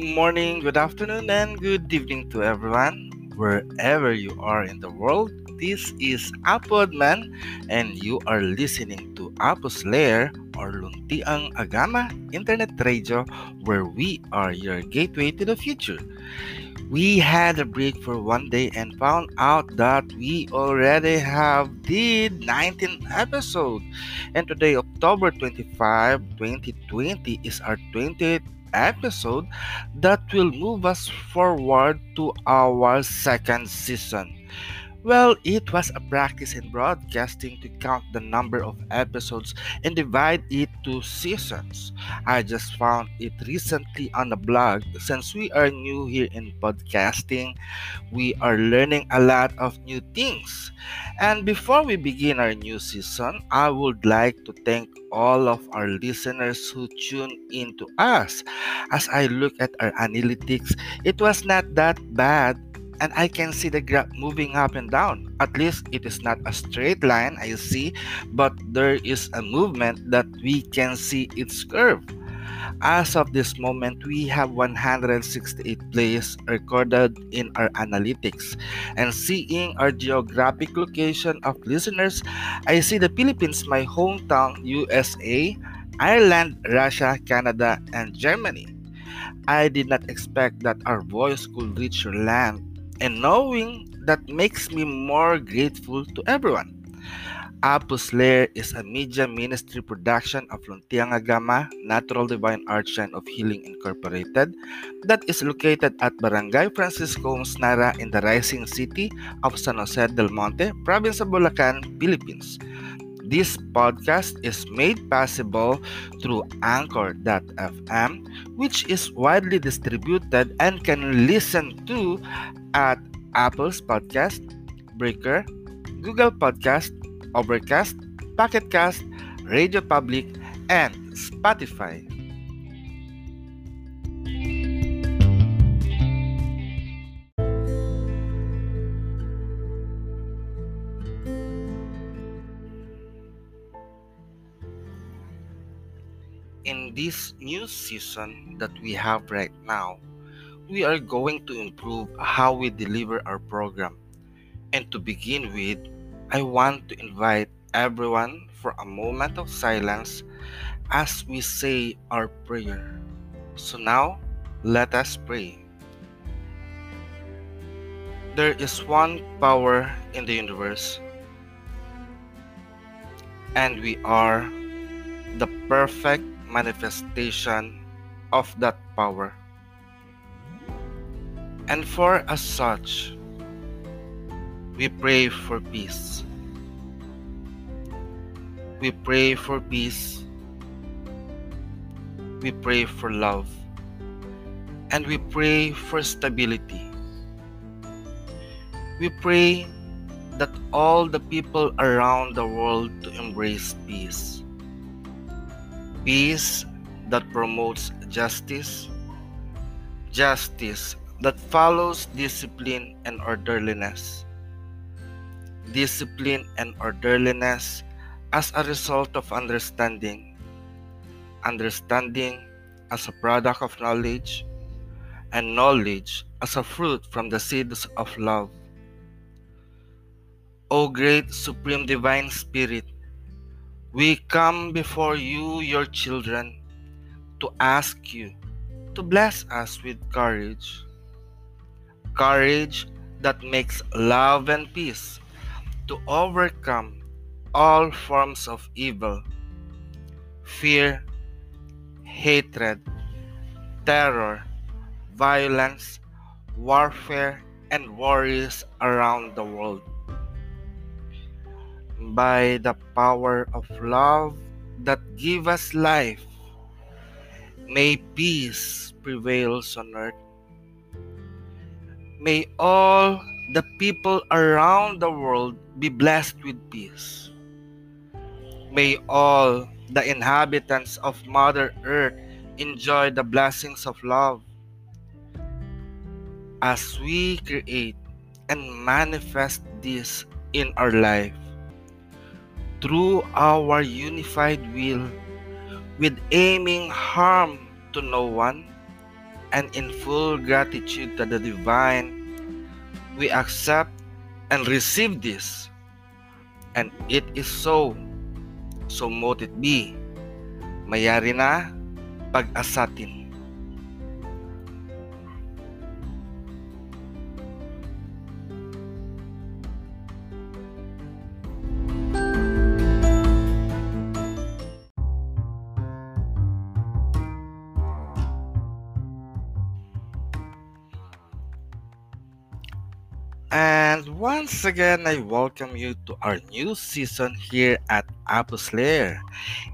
morning, good afternoon, and good evening to everyone, wherever you are in the world. This is Apo Adman, and you are listening to Apos Lair or Luntiang Agama Internet Radio, where we are your gateway to the future. We had a break for one day and found out that we already have did 19 episode. And today, October 25, 2020 is our 20th episode that will move us forward to our second season. Well, it was a practice in broadcasting to count the number of episodes and divide it to seasons. I just found it recently on a blog. Since we are new here in podcasting, we are learning a lot of new things. And before we begin our new season, I would like to thank all of our listeners who tune in to us. As I look at our analytics, it was not that bad and I can see the graph moving up and down. At least it is not a straight line, I see, but there is a movement that we can see its curve. As of this moment, we have 168 plays recorded in our analytics. And seeing our geographic location of listeners, I see the Philippines, my hometown, USA, Ireland, Russia, Canada, and Germany. I did not expect that our voice could reach your land and knowing that makes me more grateful to everyone. Apus Lair is a media ministry production of Luntiang Agama Natural Divine Art Shrine of Healing Incorporated that is located at Barangay Francisco Musnara in the rising city of San Jose del Monte, province of Bulacan, Philippines. This podcast is made possible through Anchor.fm, which is widely distributed and can listen to at Apple's Podcast, Breaker, Google Podcast, Overcast, Pocketcast, Radio Public, and Spotify. In this new season that we have right now, we are going to improve how we deliver our program. And to begin with, I want to invite everyone for a moment of silence as we say our prayer. So now, let us pray. There is one power in the universe, and we are the perfect manifestation of that power and for as such, we pray for peace. We pray for peace. We pray for love. And we pray for stability. We pray that all the people around the world to embrace peace. Peace that promotes justice, justice that follows discipline and orderliness. Discipline and orderliness as a result of understanding. Understanding as a product of knowledge, and knowledge as a fruit from the seeds of love. O great Supreme Divine Spirit, we come before you, your children, to ask you to bless us with courage courage that makes love and peace to overcome all forms of evil, fear, hatred, terror, violence, warfare, and worries around the world. By the power of love that give us life, may peace prevails on earth May all the people around the world be blessed with peace. May all the inhabitants of Mother Earth enjoy the blessings of love. As we create and manifest this in our life through our unified will with aiming harm to no one and in full gratitude to the divine, we accept and receive this. And it is so. So mote it be. Mayari na pag-asatin. And once again, I welcome you to our new season here at Apos Lair.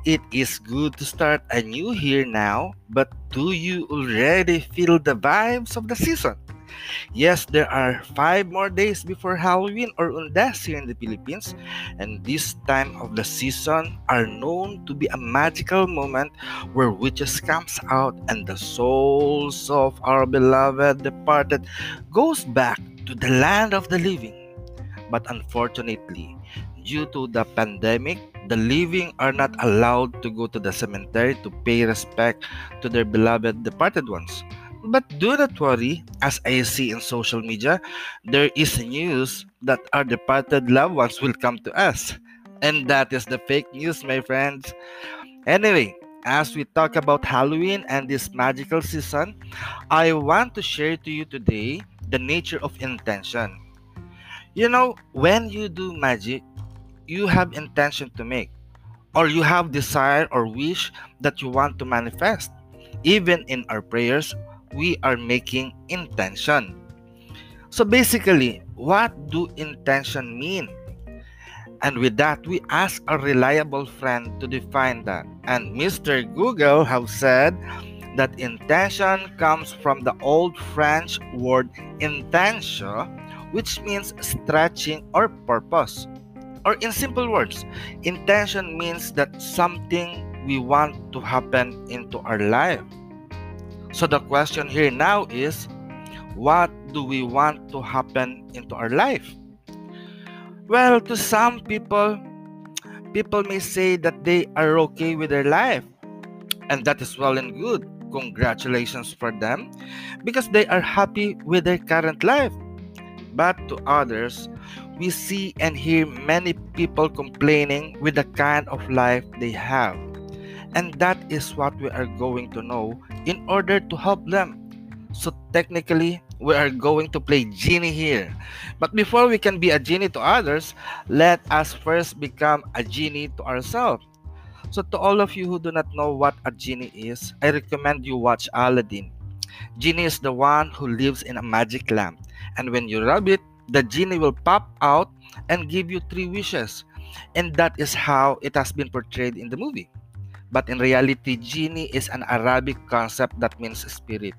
It is good to start a new year now, but do you already feel the vibes of the season? Yes, there are five more days before Halloween or Undas here in the Philippines, and this time of the season are known to be a magical moment where witches comes out and the souls of our beloved departed goes back to the land of the living. But unfortunately, due to the pandemic, the living are not allowed to go to the cemetery to pay respect to their beloved departed ones. But do not worry, as I see in social media, there is news that our departed loved ones will come to us. And that is the fake news, my friends. Anyway, as we talk about Halloween and this magical season, I want to share to you today the nature of intention. You know, when you do magic, you have intention to make, or you have desire or wish that you want to manifest. Even in our prayers, we are making intention. So basically, what do intention mean? And with that, we ask a reliable friend to define that. And Mr. Google have said that intention comes from the old French word intention, which means stretching or purpose. Or in simple words, intention means that something we want to happen into our life. So the question here now is what do we want to happen into our life? Well, to some people, people may say that they are okay with their life, and that is well and good congratulations for them because they are happy with their current life. But to others, we see and hear many people complaining with the kind of life they have. And that is what we are going to know in order to help them. So, technically, we are going to play genie here. But before we can be a genie to others, let us first become a genie to ourselves. So to all of you who do not know what a genie is, I recommend you watch Aladdin. Genie is the one who lives in a magic lamp. And when you rub it, the genie will pop out and give you three wishes. And that is how it has been portrayed in the movie. But in reality, genie is an Arabic concept that means spirit.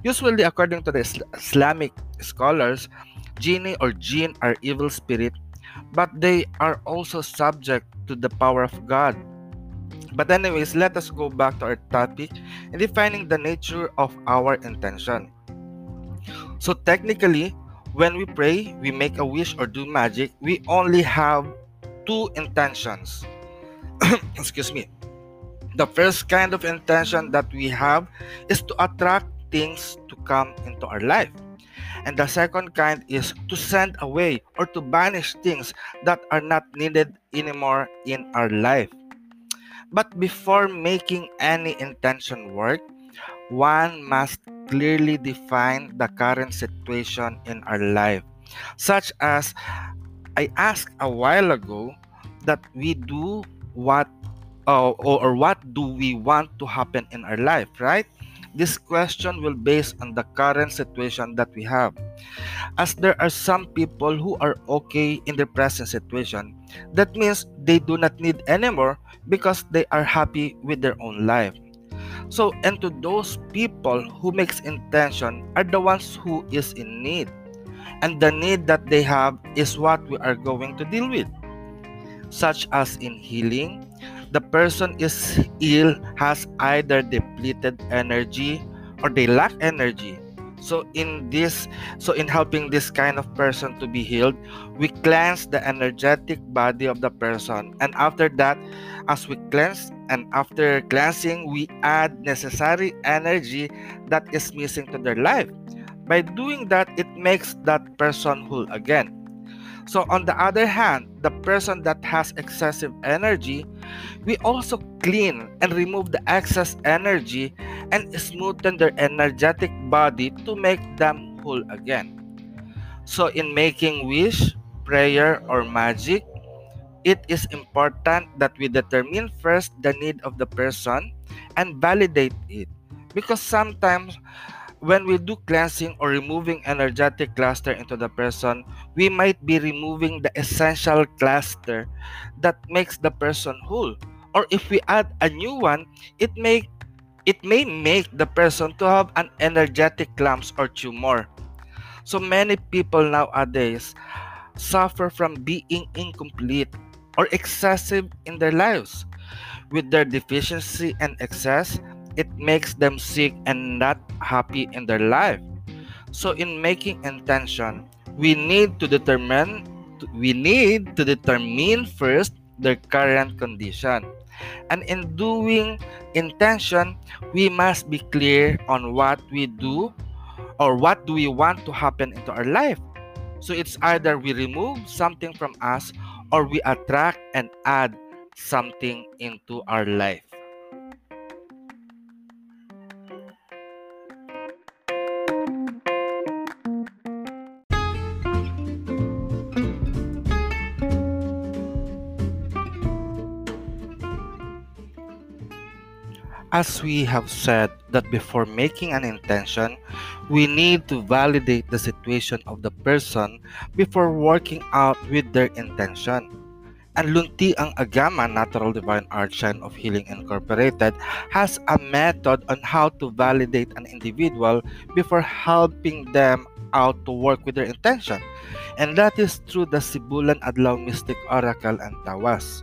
Usually, according to the Islamic scholars, genie or jinn are evil spirit, but they are also subject to the power of God but anyways, let us go back to our topic in defining the nature of our intention. So technically, when we pray, we make a wish or do magic, we only have two intentions. Excuse me. The first kind of intention that we have is to attract things to come into our life. And the second kind is to send away or to banish things that are not needed anymore in our life. But before making any intention work, one must clearly define the current situation in our life, such as I asked a while ago that we do what uh, or, or what do we want to happen in our life, right? This question will base on the current situation that we have. As there are some people who are okay in their present situation, that means they do not need anymore because they are happy with their own life. So, and to those people who makes intention are the ones who is in need. And the need that they have is what we are going to deal with. Such as in healing, the person is ill has either depleted energy or they lack energy. So in this so in helping this kind of person to be healed, we cleanse the energetic body of the person and after that as we cleanse and after cleansing we add necessary energy that is missing to their life. By doing that it makes that person whole again. So on the other hand, the person that has excessive energy, we also clean and remove the excess energy and smoothen their energetic body to make them whole again. So, in making wish, prayer, or magic, it is important that we determine first the need of the person and validate it. Because sometimes when we do cleansing or removing energetic cluster into the person, we might be removing the essential cluster that makes the person whole. Or if we add a new one, it may it may make the person to have an energetic clumps or tumor. So many people nowadays suffer from being incomplete or excessive in their lives. With their deficiency and excess, makes them sick and not happy in their life. So in making intention, we need to determine we need to determine first their current condition. And in doing intention, we must be clear on what we do or what do we want to happen into our life. So it's either we remove something from us or we attract and add something into our life. As we have said that before making an intention, we need to validate the situation of the person before working out with their intention. And Luntiang Agama Natural Divine Art Shrine of Healing Incorporated has a method on how to validate an individual before helping them out to work with their intention. And that is through the Sibulan Adlaw Mystic Oracle and Tawas.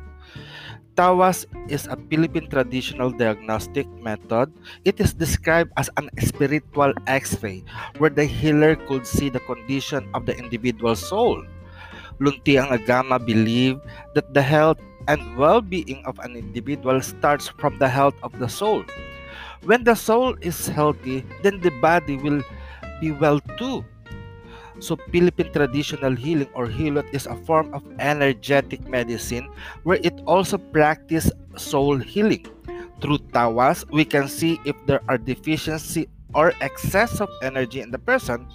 Tawas is a Philippine traditional diagnostic method. It is described as an spiritual x-ray where the healer could see the condition of the individual soul. Luntiang Agama believe that the health and well-being of an individual starts from the health of the soul. When the soul is healthy, then the body will be well too. So Philippine traditional healing or hilot is a form of energetic medicine where it also practice soul healing. Through tawas, we can see if there are deficiency or excess of energy in the person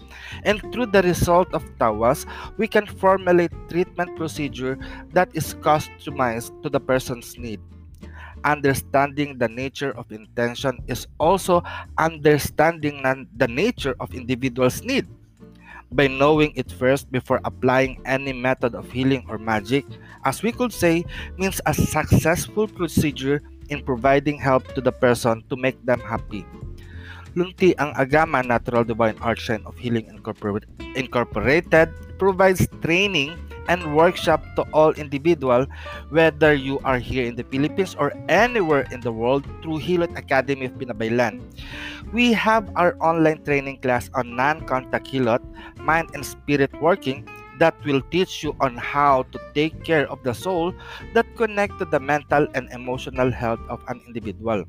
and through the result of tawas we can formulate treatment procedure that is customized to the person's need understanding the nature of intention is also understanding the nature of individual's need by knowing it first before applying any method of healing or magic, as we could say, means a successful procedure in providing help to the person to make them happy. Luntiang Agama Natural Divine Art Shrine of Healing Incorporated provides training and workshop to all individual whether you are here in the Philippines or anywhere in the world through Hilot Academy of Binabaylan. We have our online training class on non-contact Hilot, mind and spirit working that will teach you on how to take care of the soul that connect to the mental and emotional health of an individual.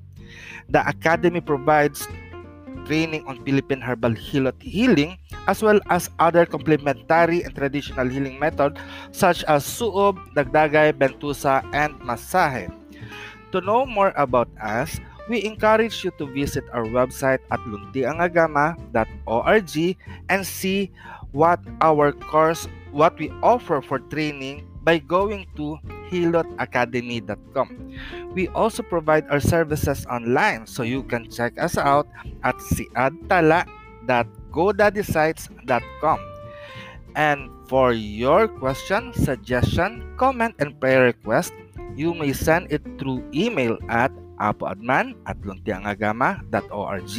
The Academy provides training on Philippine herbal healing as well as other complementary and traditional healing methods such as suob, dagdagay, bentusa, and masahe. To know more about us, we encourage you to visit our website at luntiangagama.org and see what our course, what we offer for training by going to hilotacademy.com. We also provide our services online so you can check us out at siadtala.godaddysites.com. And for your question, suggestion, comment, and prayer request, you may send it through email at apoadman at luntiangagama.org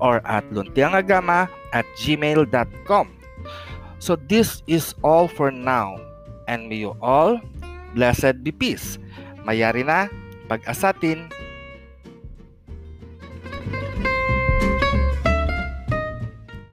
or at luntiangagama at gmail.com. So this is all for now. And may you all blessed be peace. Mayari na, pag-asatin,